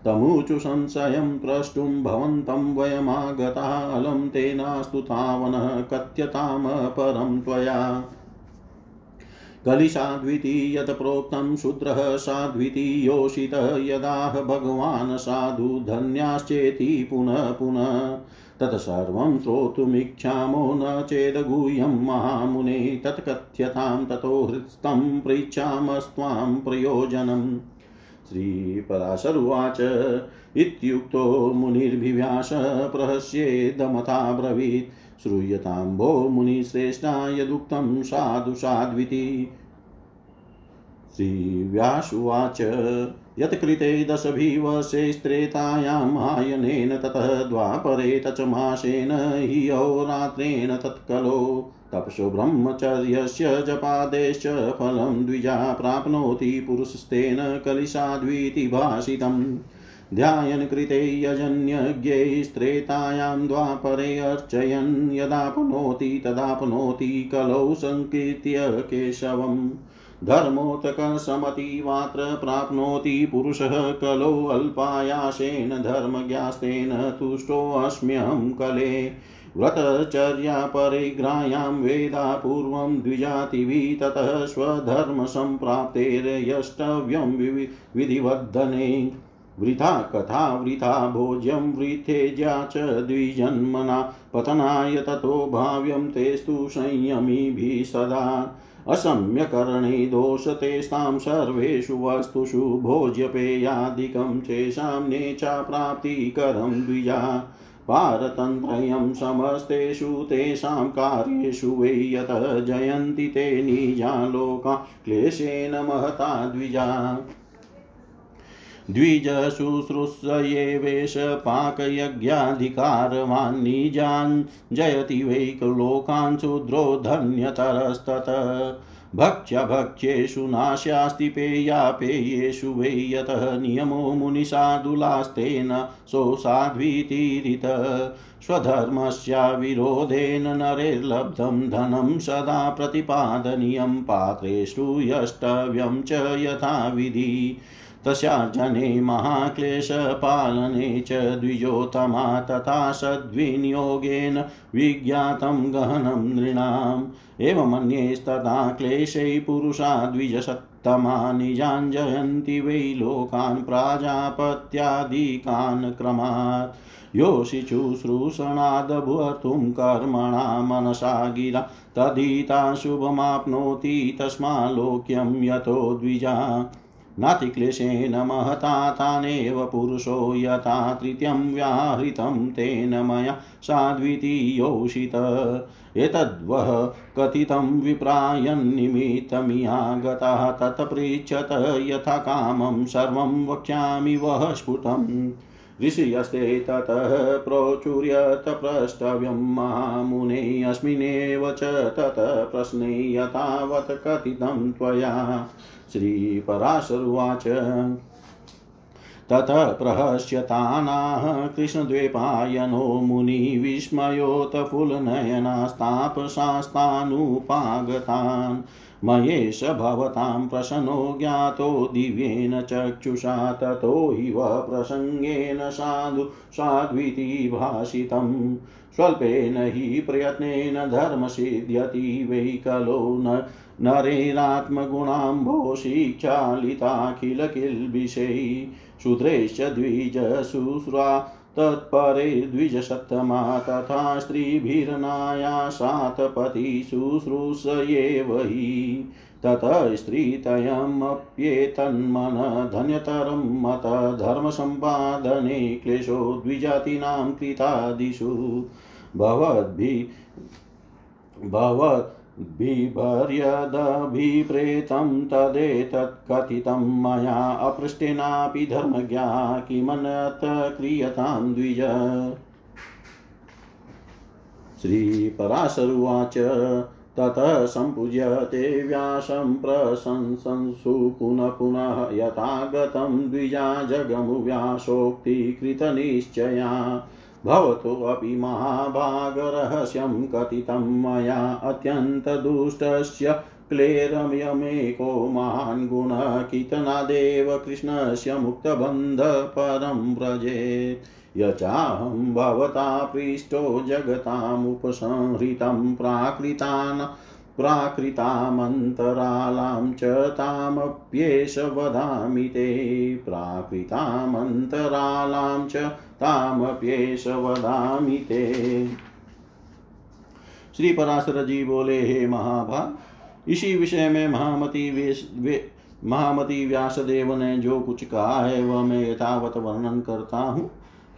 तमूचु संशयं प्रष्टुं भवन्तं वयमागता अलं तेनास्तु तावनः कथ्यताम परं त्वया। कलिसाद्विति यत् प्रोक्तं शूद्रः साध्विति यदाह भगवान् साधु धन्याश्चेति पुनः पुनः। तत्सर्वं श्रोतुमिच्छामो न चेदगूह्यं महामुने तत्कथ्यतां ततो हृत्स्तं पृच्छामस्त्वां प्रयोजनम्। श्रीपराशरुवाच इत्युक्तो मुनिर्भिव्यास प्रहस्येदमथा ब्रवीत् श्रूयतां भो मुनिश्रेष्ठा यदुक्तं साधु साध्विति। श्रीव्यासुवाच यत्कृते दशभिवशेस्त्रेतायां हायनेन ततः द्वापरे तच मासेन हि अहोरात्रेण तत्कलो। तपसो ब्रह्मचर्यस्य जपादेश्च फलं द्विजा प्राप्नोति पुरुषस्तेन कलिशाद्वीति भाषितम्। ध्यायन् कृते यजन्यज्ञैस्त्रेतायां द्वापरे अर्चयन् यदाप्नोति तदाप्नोति कलौ सङ्कीर्त्य केशवम्। धर्मोत्कर्षमतिवात्र प्राप्नोति पुरुषः कलौ अल्पायासेन धर्मज्ञास्तेन तुष्टोऽस्म्यहं कले। व्रतचर्यापरिग्राह्यां वेदा पूर्वं द्विजातिभिः ततः स्वधर्मसम्प्राप्तेर्यष्टव्यं विधिवद्धने वृथा कथा, वृथा भोज्यं वृथेज्या च द्विजन्मना पतनाय ततो भाव्यं तेस्तु संयमिभिः सदा। असम्यकरणे दोषतेस्तां सर्वेषु वस्तुषु भोज्यपेयादिकं चेषां नेचा प्राप्तिकरं द्विजा पारतन्त्रयं समस्तेषु तेषां कार्येषु वै यतः जयन्ति ते निजा लोका क्लेशेन महता द्विजा। द्विजशुश्रूषयेवेश पाकयज्ञाधिकारवान् निजान् जयति वै लोकान् शूद्रो धन्यतरस्तत भक्ष्यभक्ष्येषु नाशास्ति पेयापेयेषु वै यतः नियमो मुनिसाधुलास्तेन सोऽसाध्वीतीरित स्वधर्मस्याविरोधेन नरेर्लब्धं धनं सदा प्रतिपादनीयं, पात्रेषु यष्टव्यं च यथाविधि। तस्यार्जने महाक्लेशपालने च द्विजोत्तमा तथा सद्विनियोगेन विज्ञातं गहनं नृणाम्। एवमन्येस्तदा क्लेशै पुरुषा द्विजसत्तमा निजाञ्जयन्ति वै लोकान् प्राजापत्यादिकान् क्रमात्। योषिचुश्रूषणादभर्तुं कर्मणा मनसा गिरा। तदिता शुभमाप्नोति तस्मालोक्यं यतो द्विजा। नातिक्लेशेन महता तानेव पुरुषो यथा तृतीयं व्याहृतं तेन मया साद्वितीयोषित। एतद्वः कथितं विप्रायन्निमित्तमियागतः तत्पृच्छत यथा कामं सर्वं वक्ष्यामि वः स्फुटम्। ऋषयस्ते ततः प्रोचुर्यत प्रष्टव्यं महामुने अस्मिन्नेव च ततः प्रश्ने यथावत् कथितं त्वया। श्रीपराशरुवाच। ततः प्रहस्यतानाः कृष्णद्वैपायनो मुनिविस्मयोतफुलनयनास्तापशास्तानुपागतान् महेश भवतां प्रसन्नो ज्ञातो दिव्येन चक्षुषा ततो हि वः प्रसङ्गेन साधु साध्विति भाषितम् स्वल्पेन हि प्रयत्नेन धर्मसिद्ध्यति वै खलो न नरेरात्मगुणाम्भोषिक्षालिताखिलकिल्बिषै शूद्रैश्च द्विजशुश्रा तत्परे द्विजसत्तमा तथा स्त्रीभिर्नायासात्पति शुश्रूषयेव हि ततः स्त्रीतयमप्येतन्मन धन्यतरं मत धर्मसम्पादने क्लेशो द्विजातीनां कृतादिषु। भवद्भिः भवत् बिभर्यदभिप्रेतं तदेतत्कथितं मया अपृष्टेनापि धर्मज्ञा किमन्यत् क्रियतां द्विज। श्रीपराशरुवाच, ततः सम्पूज्य ते व्यासं प्रशंसन्सु पुनः पुनः यथागतं द्विजा जगमुव्यासोक्तिकृतनिश्चया। भवतोऽपि महाभागरहस्यं कथितं मया अत्यन्तदुष्टस्य क्लेरमयमेको महान् गुणः कीर्तनादेव कृष्णस्य मुक्तबन्धपरं व्रजेत्। यचाहं भवता पृष्टो जगतामुपसंहृतं प्राकृतान् प्राकृतामन्तरालां च तामप्येष वदामि ते। प्राकृतामन्तरालां च तामप्येष वदामि ते। श्री पराशर जी बोले हे महाभाग इसी विषय में महामती वे, महामती व्यासदेव ने जो कुछ कहा है वह मैं यथावत वर्णन करता हूँ।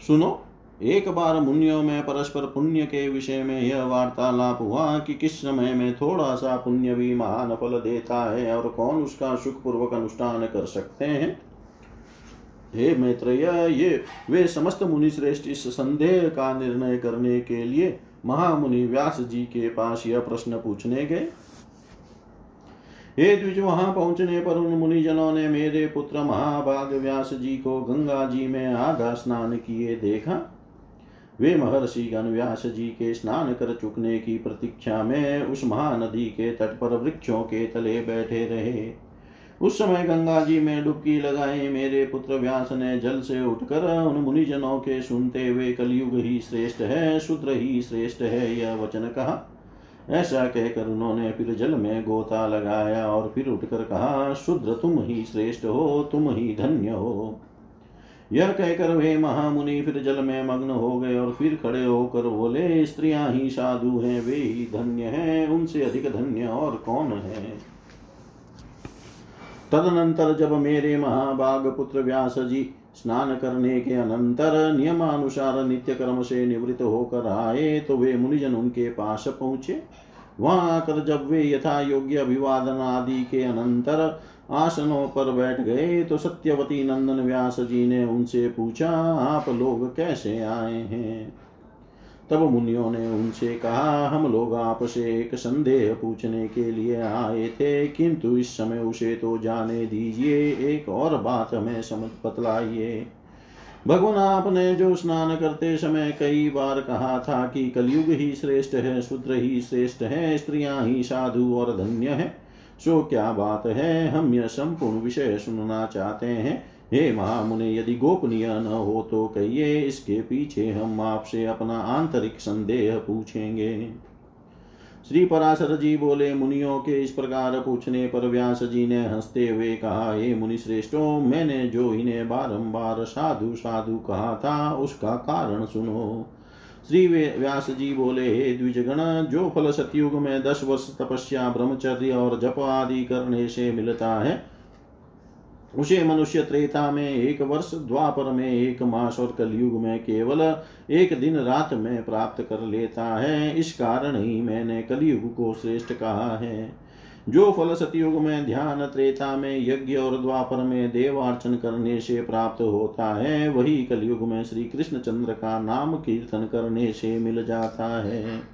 सुनो एक बार मुनियों में परस्पर पुण्य के विषय में यह वार्तालाप हुआ कि किस समय में थोड़ा सा पुण्य भी महान फल देता है और कौन उसका सुख पूर्वक अनुष्ठान कर सकते हैं? हे मैत्रेय, ये वे समस्त मुनि श्रेष्ठ इस संदेह का निर्णय करने के लिए महामुनि व्यास जी के पास यह प्रश्न पूछने गए। हे द्विज, वहाँ पहुँचने पर उन मुनिजनों ने मेरे पुत्र महाभाग व्यास जी को गंगा जी में आधा स्नान किए देखा। वे महर्षि गण व्यास जी के स्नान कर चुकने की प्रतीक्षा में उस महानदी के तट पर वृक्षों के तले बैठे रहे। उस समय गंगा जी में डुबकी लगाए मेरे पुत्र व्यास ने जल से उठकर उन मुनिजनों के सुनते हुए, कलयुग ही श्रेष्ठ है, शुद्र ही श्रेष्ठ है, यह वचन कहा। ऐसा कहकर उन्होंने फिर जल में गोता लगाया और फिर उठकर कहा, शुद्र, तुम ही श्रेष्ठ हो, तुम ही धन्य हो। यह कहकर वे महामुनि फिर जल में मग्न हो गए और फिर खड़े होकर बोले, स्त्रियाँ ही साधु हैं, वे ही धन्य हैं, उनसे अधिक धन्य और कौन है? तदनंतर जब मेरे महाभाग पुत्र व्यास जी स्नान करने के अनंतर नियमानुसार नित्य कर्म से निवृत्त होकर आए तो वे मुनिजन उनके पास पहुँचे। वहाँ आकर जब वे यथा योग्य अभिवादन आदि के अनंतर आसनों पर बैठ गए तो सत्यवती नंदन व्यास जी ने उनसे पूछा, आप लोग कैसे आए हैं? तब मुनियों ने उनसे कहा, हम लोग आपसे एक संदेह पूछने के लिए आए थे, किंतु इस समय उसे तो जाने दीजिए, एक और बात हमें समझ बतलाइए। भगवान, आपने जो स्नान करते समय कई बार कहा था कि कलयुग ही श्रेष्ठ है, शूद्र ही श्रेष्ठ है, स्त्रियाँ ही साधु और धन्य है, सो क्या बात है, हम यह संपूर्ण विषय सुनना चाहते हैं। हे महामुने, यदि गोपनीय न हो तो कहिए, इसके पीछे हम आपसे अपना आंतरिक संदेह पूछेंगे। श्री पराशर जी बोले, मुनियों के इस प्रकार पूछने पर व्यास जी ने हँसते हुए कहा, हे मुनि श्रेष्ठो, मैंने जो इन्हें बारंबार साधु साधु कहा था, उसका कारण सुनो। श्री व्यास जी बोले, हे द्विजगण, जो फल सतयुग में दस वर्ष तपस्या, ब्रह्मचर्य और जप आदि करने से मिलता है उसे मनुष्य त्रेता में एक वर्ष, द्वापर में एक मास और कलयुग में केवल एक दिन रात में प्राप्त कर लेता है। इस कारण ही मैंने कलयुग को श्रेष्ठ कहा है। जो फल सतयुग में ध्यान त्रेता में यज्ञ और द्वापर में देवार्चन करने से प्राप्त होता है, वही कलयुग में श्री कृष्ण चंद्र का नाम कीर्तन करने से मिल जाता है।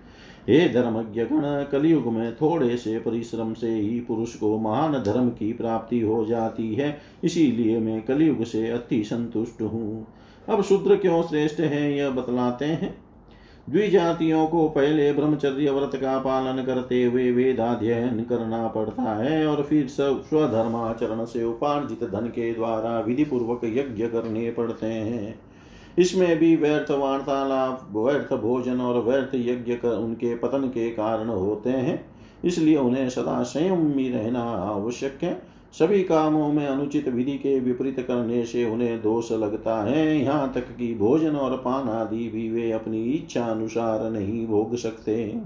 हे धर्मज्ञ गण, कलयुग में थोड़े से परिश्रम से ही पुरुष को महान धर्म की प्राप्ति हो जाती है। इसीलिए मैं कलयुग से अति संतुष्ट हूँ। अब शूद्र क्यों श्रेष्ठ है, यह बतलाते हैं। द्विजातियों को पहले ब्रह्मचर्य व्रत का पालन करते हुए वेदाध्ययन करना पड़ता है और फिर सब स्वधर्माचरण से उपार्जित धन के द्वारा विधि पूर्वक यज्ञ करने पड़ते हैं। इसमें भी व्यर्थ वार्तालाप, व्यर्थ भोजन और व्यर्थ यज्ञ कर उनके पतन के कारण होते हैं। इसलिए उन्हें सदा संयमी रहना आवश्यक है। सभी कामों में अनुचित विधि के विपरीत करने से उन्हें दोष लगता है। यहाँ तक कि भोजन और पान आदि भी वे अपनी इच्छा अनुसार नहीं भोग सकते।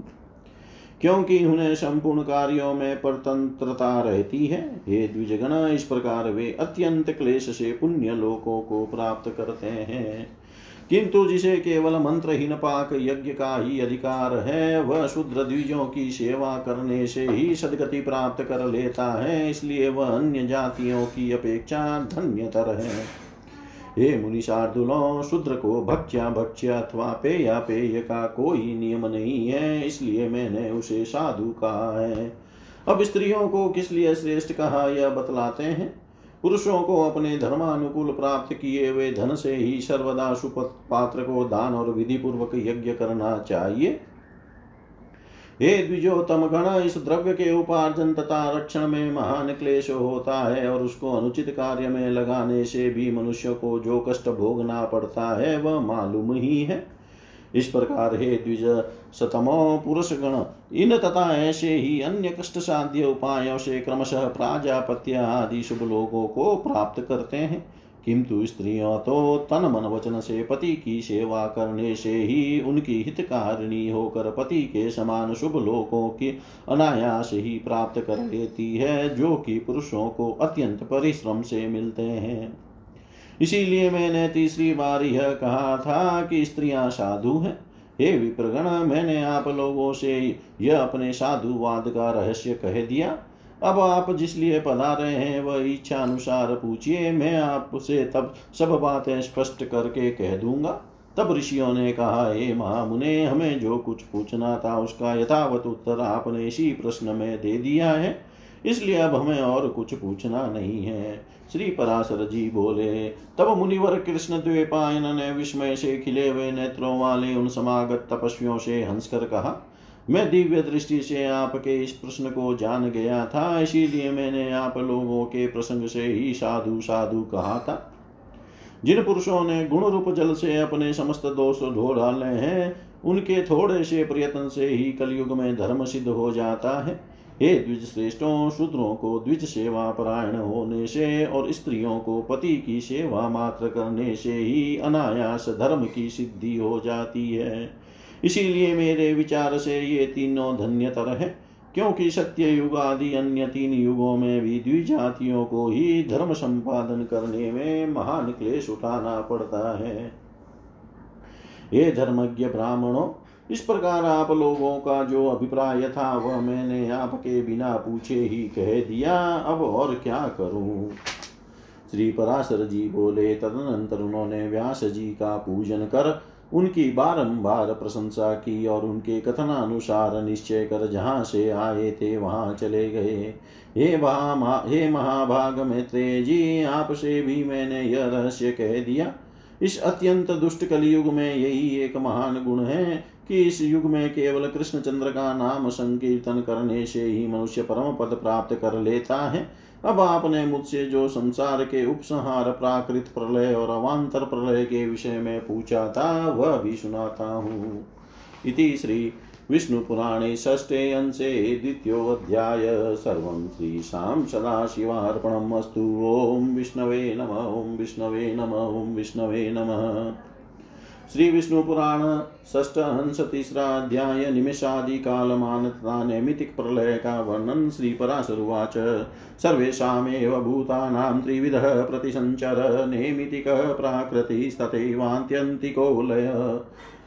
क्योंकि उन्हें संपूर्ण कार्यों में परतंत्रता रहती है। हे द्विजगण, इस प्रकार वे अत्यंत क्लेश से पुण्य लोकों को प्राप्त करते हैं। किंतु जिसे केवल मंत्र मंत्रहीन पाक यज्ञ का ही अधिकार है, वह शुद्र द्विजों की सेवा करने से ही सदगति प्राप्त कर लेता है, इसलिए वह अन्य जातियों की अपेक्षा धन्यतर है। हे मुनि शार्दुलों शूद्र को भक्ष्या भक्ष्य अथवा पेया पेय का कोई नियम नहीं है, इसलिए मैंने उसे साधु कहा है। अब स्त्रियों को किस लिए श्रेष्ठ कहा यह बतलाते हैं? पुरुषों को अपने धर्मानुकूल प्राप्त किए हुए धन से ही सर्वदा सुपत पात्र को दान और विधि पूर्वक यज्ञ करना चाहिए। हे द्विजोतम गण, इस द्रव्य के उपार्जन तथा रक्षण में महान क्लेश होता है और उसको अनुचित कार्य में लगाने से भी मनुष्य को जो कष्ट भोगना पड़ता है, वह मालूम ही है। इस प्रकार हे द्विज सतमो पुरुष गण इन तथा ऐसे ही अन्य कष्ट साध्य उपायों से क्रमशः प्राजापत्य आदि शुभ लोगों को प्राप्त करते हैं। किंतु स्त्रियों तो तन मन वचन से पति की सेवा करने से ही उनकी हितकारिणी होकर पति के समान शुभ लोकों की अनायास ही प्राप्त कर लेती है, जो कि पुरुषों को अत्यंत परिश्रम से मिलते हैं। इसीलिए मैंने तीसरी बार यह कहा था कि स्त्रियाँ साधु हैं। हे विप्रगण, मैंने आप लोगों से यह अपने साधुवाद का रहस्य कह दिया। अब आप जिसलिए पधारे हैं, वह इच्छा अनुसार पूछिए। मैं आपसे तब सब बातें स्पष्ट करके कह दूँगा। तब ऋषियों ने कहा, हे महामुने, हमें जो कुछ पूछना था, उसका यथावत उत्तर आपने इसी प्रश्न में दे दिया है। इसलिए अब हमें और कुछ पूछना नहीं है। श्री पराशर जी बोले, तब मुनिवर कृष्ण द्वेपायन ने विस्मय से खिले हुए नेत्रों वाले उन समागत तपस्वियों से हंसकर कहा, मैं दिव्य दृष्टि से आपके इस प्रश्न को जान गया था, इसीलिए मैंने आप लोगों के प्रसंग से ही साधु साधु कहा था। जिन पुरुषों ने गुण रूप जल से अपने समस्त दोष धो डाले हैं, उनके थोड़े से प्रयत्न से ही कलयुग में धर्म सिद्ध हो जाता है। हे द्विज श्रेष्ठों शूद्रों को द्विज सेवा परायण होने से और स्त्रियों को पति की सेवा मात्र करने से ही अनायास धर्म की सिद्धि हो जाती है। इसीलिए मेरे विचार से ये तीनों धन्यतर है, क्योंकि सत्य युग आदि अन्य तीन युगों में भी द्विजातियों को ही धर्म संपादन करने में महान क्लेश उठाना पड़ता है। ये धर्मज्ञ ब्राह्मणों इस प्रकार आप लोगों का जो अभिप्राय था, वह मैंने आपके बिना पूछे ही कह दिया। अब और क्या करूँ? श्री पराशर जी बोले, तदनंतर उन्होंने व्यास जी का पूजन कर उनकी बारंबार प्रशंसा की और उनके कथनानुसार निश्चय कर जहाँ से आए थे, वहाँ चले गए। हे महा हे महाभाग मैत्रेय जी, आपसे भी मैंने यह रहस्य कह दिया। इस अत्यंत दुष्ट कलयुग में यही एक महान गुण है कि इस युग में केवल कृष्ण चंद्र का नाम संकीर्तन करने से ही मनुष्य परम पद प्राप्त कर लेता है। अब आपने मुझसे जो संसार के उपसंहार, प्राकृत प्रलय और अवान्तर प्रलय के विषय में पूछा था, वह भी सुनाता हूँ। इति श्री विष्णुपुराणे षष्ठे अंशे द्वितीयोऽध्याय। सर्वं श्रीशां सदाशिवार्पणम् अस्तु। ॐ विष्णवे नम, ॐ विष्णवे नम, ॐ विष्णवे नमः। श्री विष्णु पुराण ष्ठ हंस तीसरा अध्याय निमिषादि काल मानता नैमितिक प्रलय का वर्णन श्री पराशरुवाच सर्वेषामेव भूतानां त्रिविधः प्रतिसञ्चर नैमितिकः प्राकृतिस्तथैवान्त्यन्तिको लय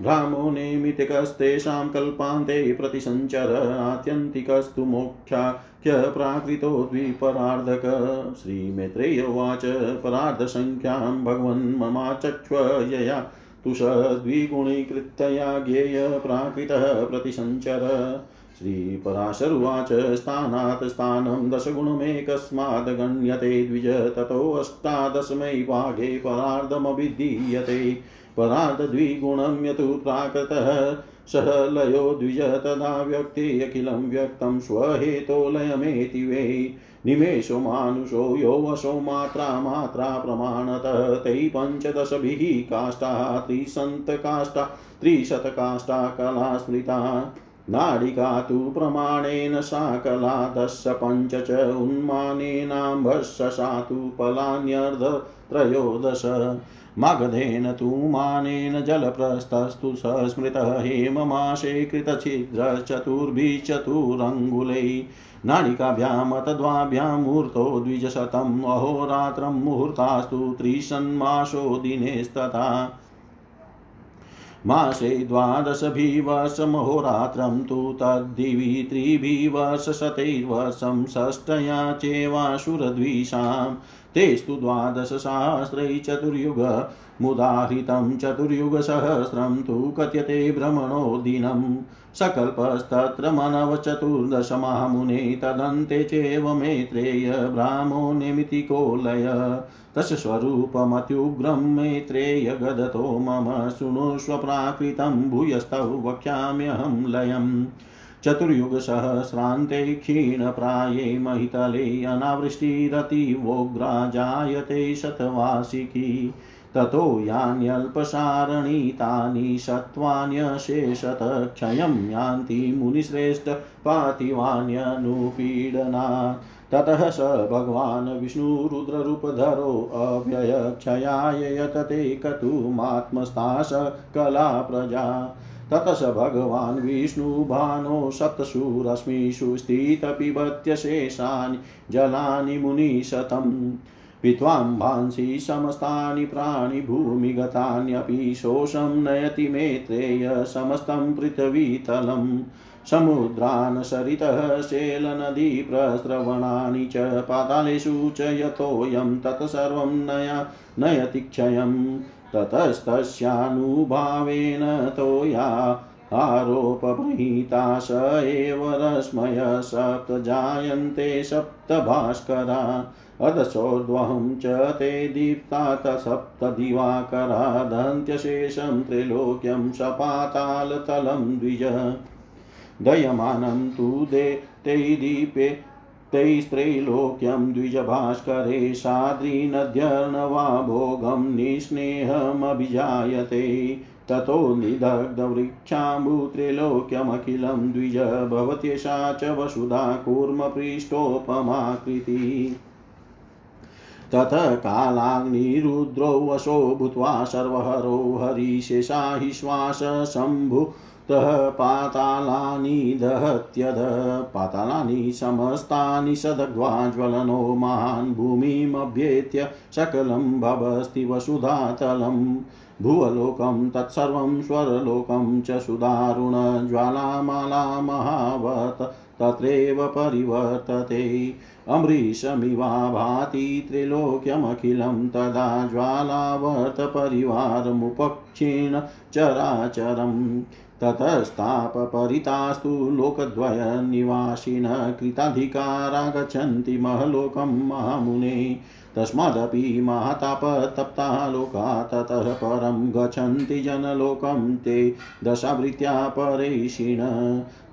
भ्रामो नैमितिकस्तेषां कल्पान्ते प्रतिसञ्चर आत्यन्तिकस्तु मोक्षाख्य प्राकृतो द्विपरार्धक। श्रीमैत्रेय उवाच, परार्धसङ्ख्यां भगवन् ममाचक्ष्व यया तुषद्विगुणीकृतया ज्ञेय प्राकृतः प्रतिसञ्चर। श्रीपराशरुवाच, स्थानात् स्थानं दशगुणमेकस्माद् गण्यते द्विज ततोऽष्टादशमै भागे परार्धमभिधीयते। परार्धद्विगुणं यतु प्राकृतः। सह लयो द्विज तदा व्यक्ते अखिलं व्यक्तं स्वहेतोलयमेति वै। निमेषो मानुषो यो वशो मात्रा मात्रा प्रमाणतः। तै पञ्चदशभिः काष्ठा त्रिसन्तकाष्ठा त्रिशतकाष्ठा कला स्मृता। नाडिका तु प्रमाणेन सा कला, दश पञ्च च उन्मानेनाम्भसा तु फलान्यर्धत्रयोदश। मगधेन तु मानेन जलप्रस्थस्तु सस्मृतः हेममासे कृतछिद्रचतुर्भिः चतुरङ्गुलैः नाडिकाभ्यामतद्वाभ्यां मुहूर्तो द्विजशतम् अहोरात्रं मुहूर्तास्तु त्रिषन्मासो दिनेस्तथा। मासे द्वादशभिवर्षमहोरात्रं तु तद्दिवि त्रिभिवर्षशतैर्वर्षं षष्टया चेवासुरद्विषां तेस्तु द्वादशसहस्रै चतुर्युग, मुदाहृतं चतुर्युगसहस्रं तु कथ्यते भ्रमणो दिनम् सकल्पस्तत्र मनवचतुर्दशमामुने तदन्ते चैव मेत्रेय ब्राह्मो निमितिको लय तस्य स्वरूपमत्युग्रं मेत्रेय गदतो मम शृणुष्व प्राकृतं भूयस्तौ वक्ष्याम्यहं लयम्। चतुर्युगसहस्रान्ते क्षीणप्राये महितले अनावृष्टिरतिवोग्रा जायते शतवार्षिकी ततो यान्यल्पसारणी तानि सत्त्वान्यशेषत क्षयं यान्ति मुनिश्रेष्ठ पार्थिवान्यनुपीडना ततः स भगवान् विष्णुरुद्ररूपधरो अव्ययक्षयाय यतते कतुमात्मस्तास कला प्रजा ततः स भगवान् विष्णुभानो सप्तसु रश्मिषु स्थितपिबत्यशेषानि जलानि मुनिशतम्। पित्वाम्भांसि समस्तानि प्राणि भूमिगतान्यपि शोषं नयति मेत्रेय समस्तं पृथ्वीतलम्। समुद्रान् सरितः शैलनदी प्रस्रवणानि च पातालेषु च यतोऽयं तत्सर्वं नया नयति क्षयम्। ततस्तस्यानुभावेन तोया आरोपभृता स एव रश्मय सप्तजायन्ते सप्तभास्करा। अधसोर्ध्वं च ते दीप्तात सप्तदिवाकरा दन्त्यशेषं त्रिलोक्यं सपातालतलं द्विज। दयमानं तु दे ते दीपे तैस्त्रैलोक्यं द्विजभास्करे साद्रीनद्यर्णवा भोगं निस्नेहमभिजायते। ततो निदग्धवृक्षाम्बुत्रैलोक्यमखिलं द्विज भवत्येषा च वसुधा कूर्मपृष्ठोपमाकृतिः ततः कालाग्निरुद्रौ वशो भूत्वा सर्वहरो हरिशेषा हि श्वास शम्भुतः पातालानि दहत्यध पातालानि समस्तानि सदग्ध्वा ज्वलनो महान् भूमिमभ्येत्य सकलं भवस्ति वसुधातलम्। भुवलोकं तत्सर्वं स्वरलोकं च सुदारुणज्वालामाला महावत तत्रैव परिवर्तते। अमृशमिवा भाति त्रिलोक्यमखिलं तदा ज्वालावर्तपरिवारमुपक्षीण चराचरम्। ततस्तापपरितास्तु लोकद्वयनिवासिनः कृताधिकारा गच्छन्ति महलोकं महामुने। तस्मादपि महातापतप्ता लोका ततः परं गच्छन्ति जनलोकं ते दशावृत्त्या परेशिण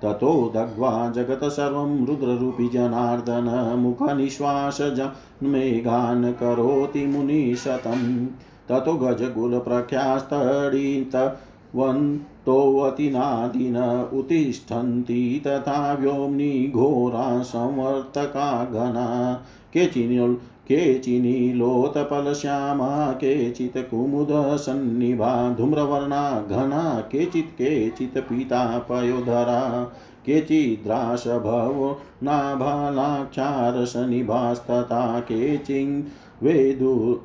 ततो दग्ध्वा जगत् सर्वं रुद्ररूपी जनार्दन मुखनिश्वासजन्मेघान् करोति मुनिशतम्। ततो गजकुलप्रख्यास्तडित वन्तोऽतिनादिन उत्तिष्ठन्ति तथा व्योम्नि घोरा संवर्तका घना। केचिन् केचिनीलोतपलश्यामा केचित् कुमुदसन्निभा, धूम्रवर्णा घना, केचित् केचित् पीतापयोधरा। केचिद्रासभवो नाभालाक्षारसनिभास्तथा केचिन् वेदु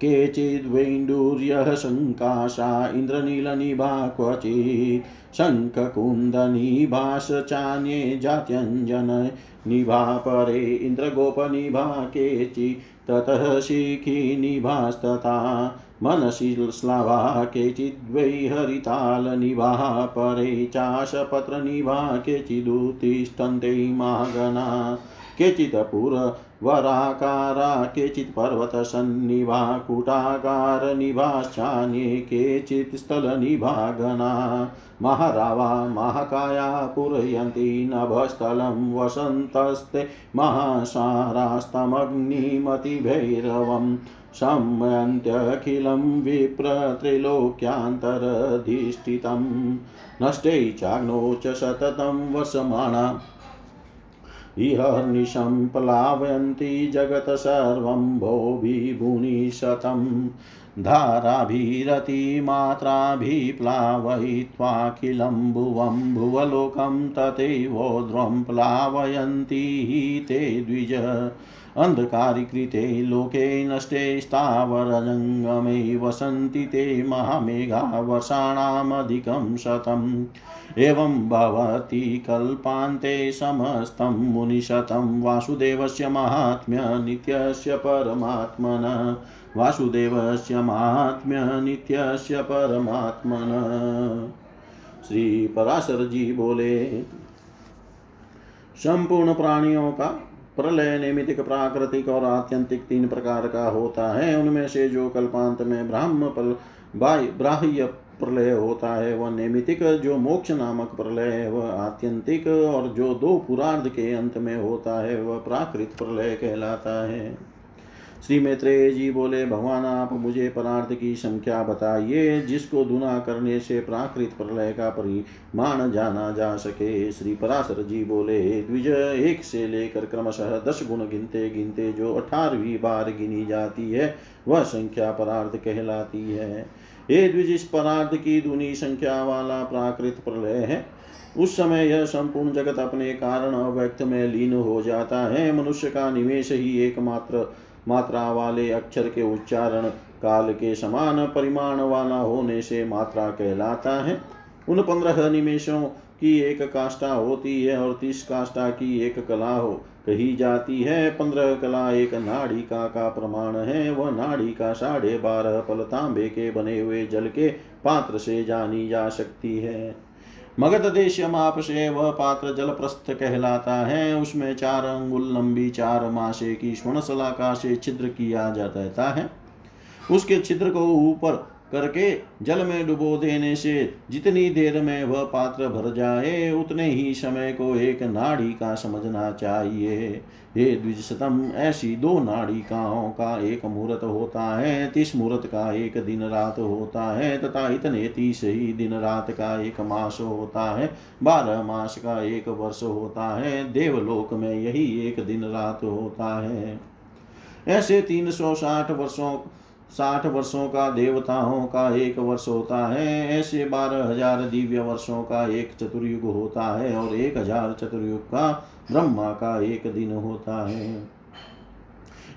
केचिद्वैण्डूर्यः सङ्काशा इन्द्रनीलनिभा क्वचित् शङ्खकुन्दनिभाश चान्ये जात्यञ्जन निभा परे इन्द्रगोपनिभा केचि ततः शिखिनिभास्तथा मनसि श्लावा केचिद्वै हरितालनिभाः परे चाशपत्रनिभा केचिदुत्तिष्ठन्ते मागना केचित् पुरवराकारा केचित् पर्वतसन्निभा कूटाकारनिभाश्चान्ये केचित् स्थलनिभागना महारावा, महाकाया पूरयन्ति, नभस्थलं वसन्तस्ते महासारास्तमग्निमतिभैरवम् शम्यन्त्यखिलं विप्रत्रैलोक्यान्तरधिष्ठितं। नष्टे चाग्नौ च सततं वसमाना इहर्निशं प्लावयन्ति जगत् सर्वं भो विभुनिशतम् धाराभिरतिमात्राभिप्लावयित्वाखिलं भुवं भुवलोकं तथैवोध्वं प्लावयन्ति ते द्विज। अन्धकारीकृते लोके नष्टे स्थावरजङ्गमे वसन्ति ते महामेघा वर्षाणामधिकं शतम्। एवं भवति कल्पान्ते समस्तं मुनिशतं वासुदेवस्य माहात्म्य नित्यस्य परमात्मन। वासुदेवस्य नित्यस्य परमात्मन। श्री पराशर जी बोले, संपूर्ण प्राणियों का प्रलय, निमित्तिक, प्राकृतिक और आत्यंतिक तीन प्रकार का होता है। उनमें से जो कल्पांत में ब्राह्म पल, बाह्य प्रलय होता है, वह नैमितिक जो मोक्ष नामक प्रलय है, वह आत्यंतिक, और जो दो पुरार्ध के अंत में होता है, वह प्राकृत प्रलय कहलाता है। श्री मैत्रेय जी बोले, भगवान, आप मुझे परार्थ की संख्या बताइए, जिसको दुना करने से प्राकृत प्रलय का परिमाण जाना जा सके। श्री पराशर जी बोले द्विज एक से लेकर क्रमशः दस गुण गिनते गिनते जो अठारहवीं बार गिनी जाती है, वह संख्या परार्थ कहलाती है। हे द्विज, इस परार्थ की दुनी संख्या वाला प्राकृत प्रलय है। उस समय यह संपूर्ण जगत अपने कारण अव्यक्त में लीन हो जाता है। मनुष्य का निवेश ही एकमात्र मात्रा वाले अक्षर के उच्चारण काल के समान परिमाण वाला होने से मात्रा कहलाता है। उन पंद्रह निमेशों की एक काष्ठा होती है और तीस काष्ठा की एक कला हो, कही जाती है। पंद्रह कला एक नाड़िका का प्रमाण है। वह नाड़िका साढ़े बारह पल तांबे के बने हुए जल के पात्र से जानी जा सकती है। मगध देश माप से वह पात्र जल प्रस्थ कहलाता है। उसमें चार अंगुल, लंबी चार मासे की स्वर्ण सलाका से छिद्र किया जाता है। उसके छिद्र को ऊपर करके जल में डुबो देने से जितनी देर में वह पात्र भर जाए, उतने ही समय को एक नाड़ी का समझना चाहिए। हे द्विजतम ऐसी दो नाड़िकाओं का एक मुहूर्त होता है, तीस मुहूर्त का एक दिन रात होता है, तथा इतने तीस ही दिन रात का एक मास होता है, बारह मास का एक वर्ष होता है, देवलोक में यही एक दिन रात होता है। ऐसे तीन सौ साठ वर्षों साठ वर्षों का देवताओं का एक वर्ष होता है, ऐसे बारह हज़ार दिव्य वर्षों का एक चतुर्युग होता है और एक हज़ार चतुर्युग का ब्रह्मा का एक दिन होता है।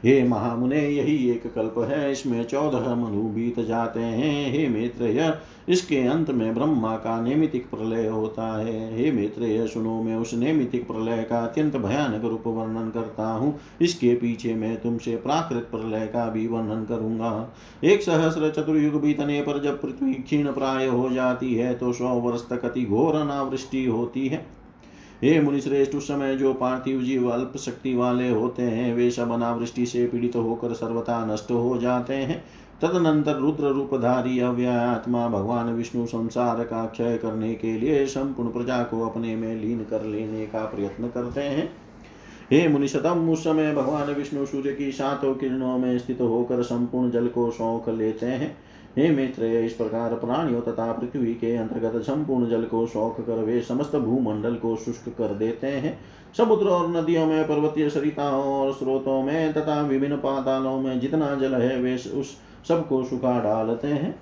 हे महामुने, यही एक कल्प है, इसमें चौदह मनु बीत जाते हैं। हे मित्र इसके अंत में ब्रह्मा का नैमितिक प्रलय होता है। हे मित्र सुनो मैं उस नैमितिक प्रलय का अत्यंत भयानक रूप वर्णन करता हूँ। इसके पीछे मैं तुमसे प्राकृत प्रलय का भी वर्णन करूँगा। एक सहस्र चतुर्युग बीतने पर जब पृथ्वी क्षीण प्राय हो जाती है तो सौ वर्ष तक अति घोर अनावृष्टि होती है। हे मुनिश्रेष्ठ, उस समय जो पार्थिव जीव अल्प शक्ति वाले होते हैं, वे सब अनावृष्टि से पीड़ित होकर सर्वथा नष्ट हो जाते हैं। तदनंतर रुद्र रूपधारी अव्यात्मा भगवान विष्णु संसार का क्षय करने के लिए संपूर्ण प्रजा को अपने में लीन कर लेने का प्रयत्न करते हैं। हे मुनिशतम उस समय भगवान विष्णु सूर्य की सातों किरणों में स्थित होकर संपूर्ण जल को सौंख लेते हैं। हे मित्र इस प्रकार प्राणियों तथा पृथ्वी के अंतर्गत संपूर्ण जल को सौख कर वे समस्त भूमंडल को शुष्क कर देते हैं। समुद्र और नदियों में पर्वतीय सरिताओं और स्रोतों में तथा विभिन्न पातालों में जितना जल है, वे उस सबको सुखा डालते हैं।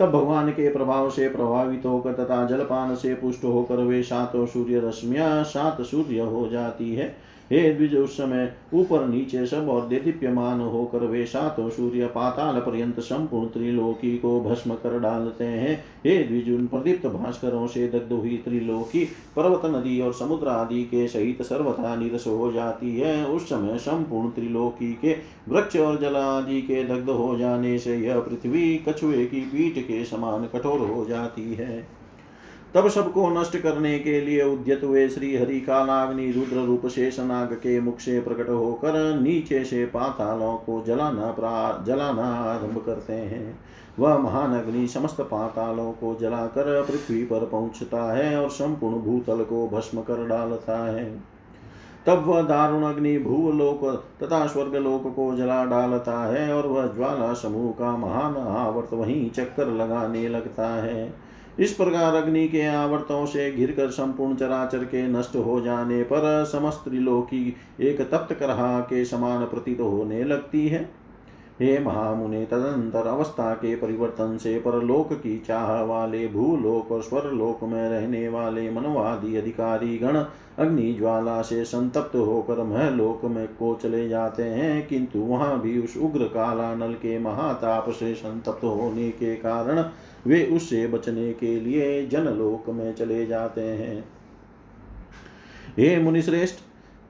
तब भगवान के प्रभाव से प्रभावित होकर तथा जलपान से पुष्ट होकर वे सातों सूर्य रश्मिया सात सूर्य हो जाती है। हे द्विज उस समय ऊपर नीचे सब और देदीप्यमान होकर वे सातों सूर्य पाताल पर्यंत संपूर्ण त्रिलोकी को भस्म कर डालते हैं। हे द्विज, उन प्रदीप्त भास्करों से दग्ध हुई त्रिलोकी पर्वत नदी और समुद्र आदि के सहित सर्वथा निरस हो जाती है। उस समय संपूर्ण त्रिलोकी के वृक्ष और जल आदि के दग्ध हो जाने से यह पृथ्वी कछुए की पीठ के समान कठोर हो जाती है। तब सबको नष्ट करने के लिए उद्यत हुए श्री हरि कालाग्नि रुद्र रूप शेषनाग के मुख से प्रकट होकर नीचे से पातालों को जलाना जलाना आरंभ करते हैं। वह महान अग्नि समस्त पातालों को जलाकर पृथ्वी पर पहुँचता है और संपूर्ण भूतल को भस्म कर डालता है। तब वह दारुण अग्नि भूलोक तथा स्वर्गलोक को जला डालता है और वह ज्वाला समूह का महान आवर्त वहीं चक्कर लगाने लगता है। इस प्रकार अग्नि के आवर्तों से घिर कर संपूर्ण चराचर के नष्ट हो जाने पर समस्त त्रिलोकी एक तप्त करहा के समान प्रतीत होने लगती है। हे महामुने, तदंतर अवस्था के परिवर्तन से परलोक की चाह वाले भूलोक और स्वरलोक में रहने वाले मनवादी अधिकारी गण अग्नि ज्वाला से संतप्त होकर महलोक में को चले जाते हैं, किंतु वहाँ भी उस उग्र काला नल के महाताप से संतप्त होने के कारण वे उससे बचने के लिए जनलोक में चले जाते हैं। हे मुनिश्रेष्ठ,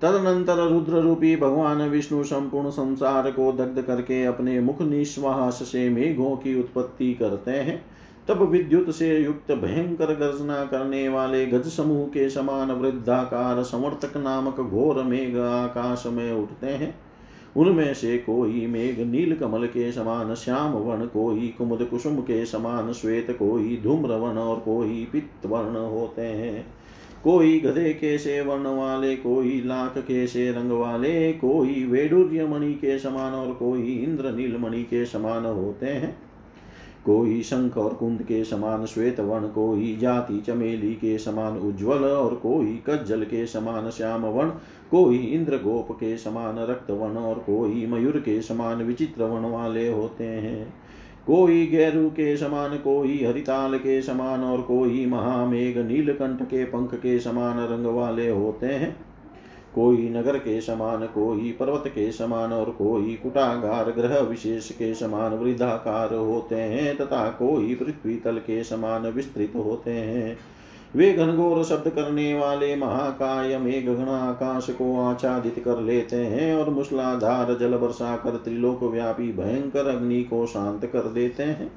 तदनंतर रुद्र रूपी भगवान विष्णु संपूर्ण संसार को दग्ध करके अपने मुख निश्वास से मेघों की उत्पत्ति करते हैं। तब विद्युत से युक्त भयंकर गर्जना करने वाले गज समूह के समान वृद्धाकार समर्थक नामक घोर मेघ आकाश में उठते हैं। उनमें से कोई मेघ नील कमल के समान, श्याम वर्ण कोई, कुमुद कुसुम के समान, श्वेत कोई धूम्र वर्ण और कोई पित्त वर्ण होते हैं। कोई गधे के से वर्ण वाले, कोई लाख के से रंग वाले, कोई वेडुर्य मणि के समान और कोई इंद्र नील मणि के समान होते हैं। कोई शंख और कुंद के समान श्वेत वर्ण कोई जाति चमेली के समान उज्ज्वल और कोई कज्जल के समान श्याम वर्ण कोई इंद्र गोप के समान रक्त वर्ण और कोई मयूर के समान विचित्र वर्ण वाले होते हैं। कोई गैरु के समान कोई हरिताल के समान और कोई महामेघ नीलकंठ के पंख के समान रंग वाले होते हैं। कोई नगर के समान, कोई पर्वत के समान और कोई कुटागार, ग्रह विशेष के समान वृद्धाकार होते हैं तथा कोई पृथ्वी तल के समान विस्तृत होते हैं। वे घनघोर शब्द करने वाले महाकाय मेघ घन आकाश को आच्छादित कर लेते हैं और मूसलाधार जल वर्षा कर त्रिलोक व्यापी भयंकर अग्नि को शांत कर देते हैं।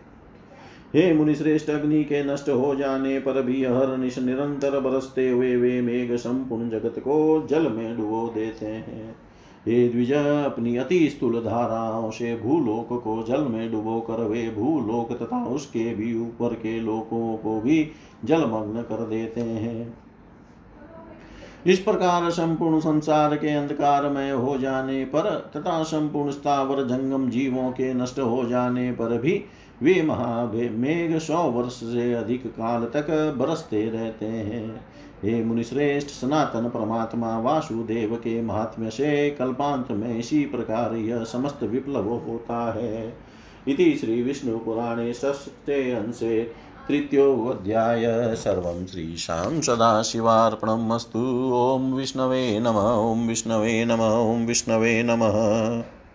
हे मुनिश्रेष्ठ अग्नि के नष्ट हो जाने पर भी हर निश निरंतर बरसते हुए वे मेघ संपूर्ण जगत को जल में डुबो देते हैं। हे द्विज, अपनी अति स्थूल धाराओं से भूलोक को जल में डुबो कर वे भूलोक तथा उसके भी ऊपर के लोकों को भी जलमग्न कर देते हैं। इस प्रकार संपूर्ण संसार के अंधकार में हो जाने पर तथा संपूर्ण स्थावर जंगम जीवों के नष्ट हो जाने पर भी वे महामेघ सौ वर्ष से अधिक काल तक बरसते रहते हैं। हे मुनिश्रेष्ठ, सनातन परमात्मा, वासुदेव के महात्म्य से कल्पांत में इसी प्रकार यह समस्त विप्लव होता है। इति श्री विष्णु पुराणे षष्ठे अंशे तृतीयोऽध्याय सर्वं श्रीशां सदाशिवार्पणम् अस्तु। विष्णवे नम, ॐ विष्णवे नम, ॐ विष्णवे नमः।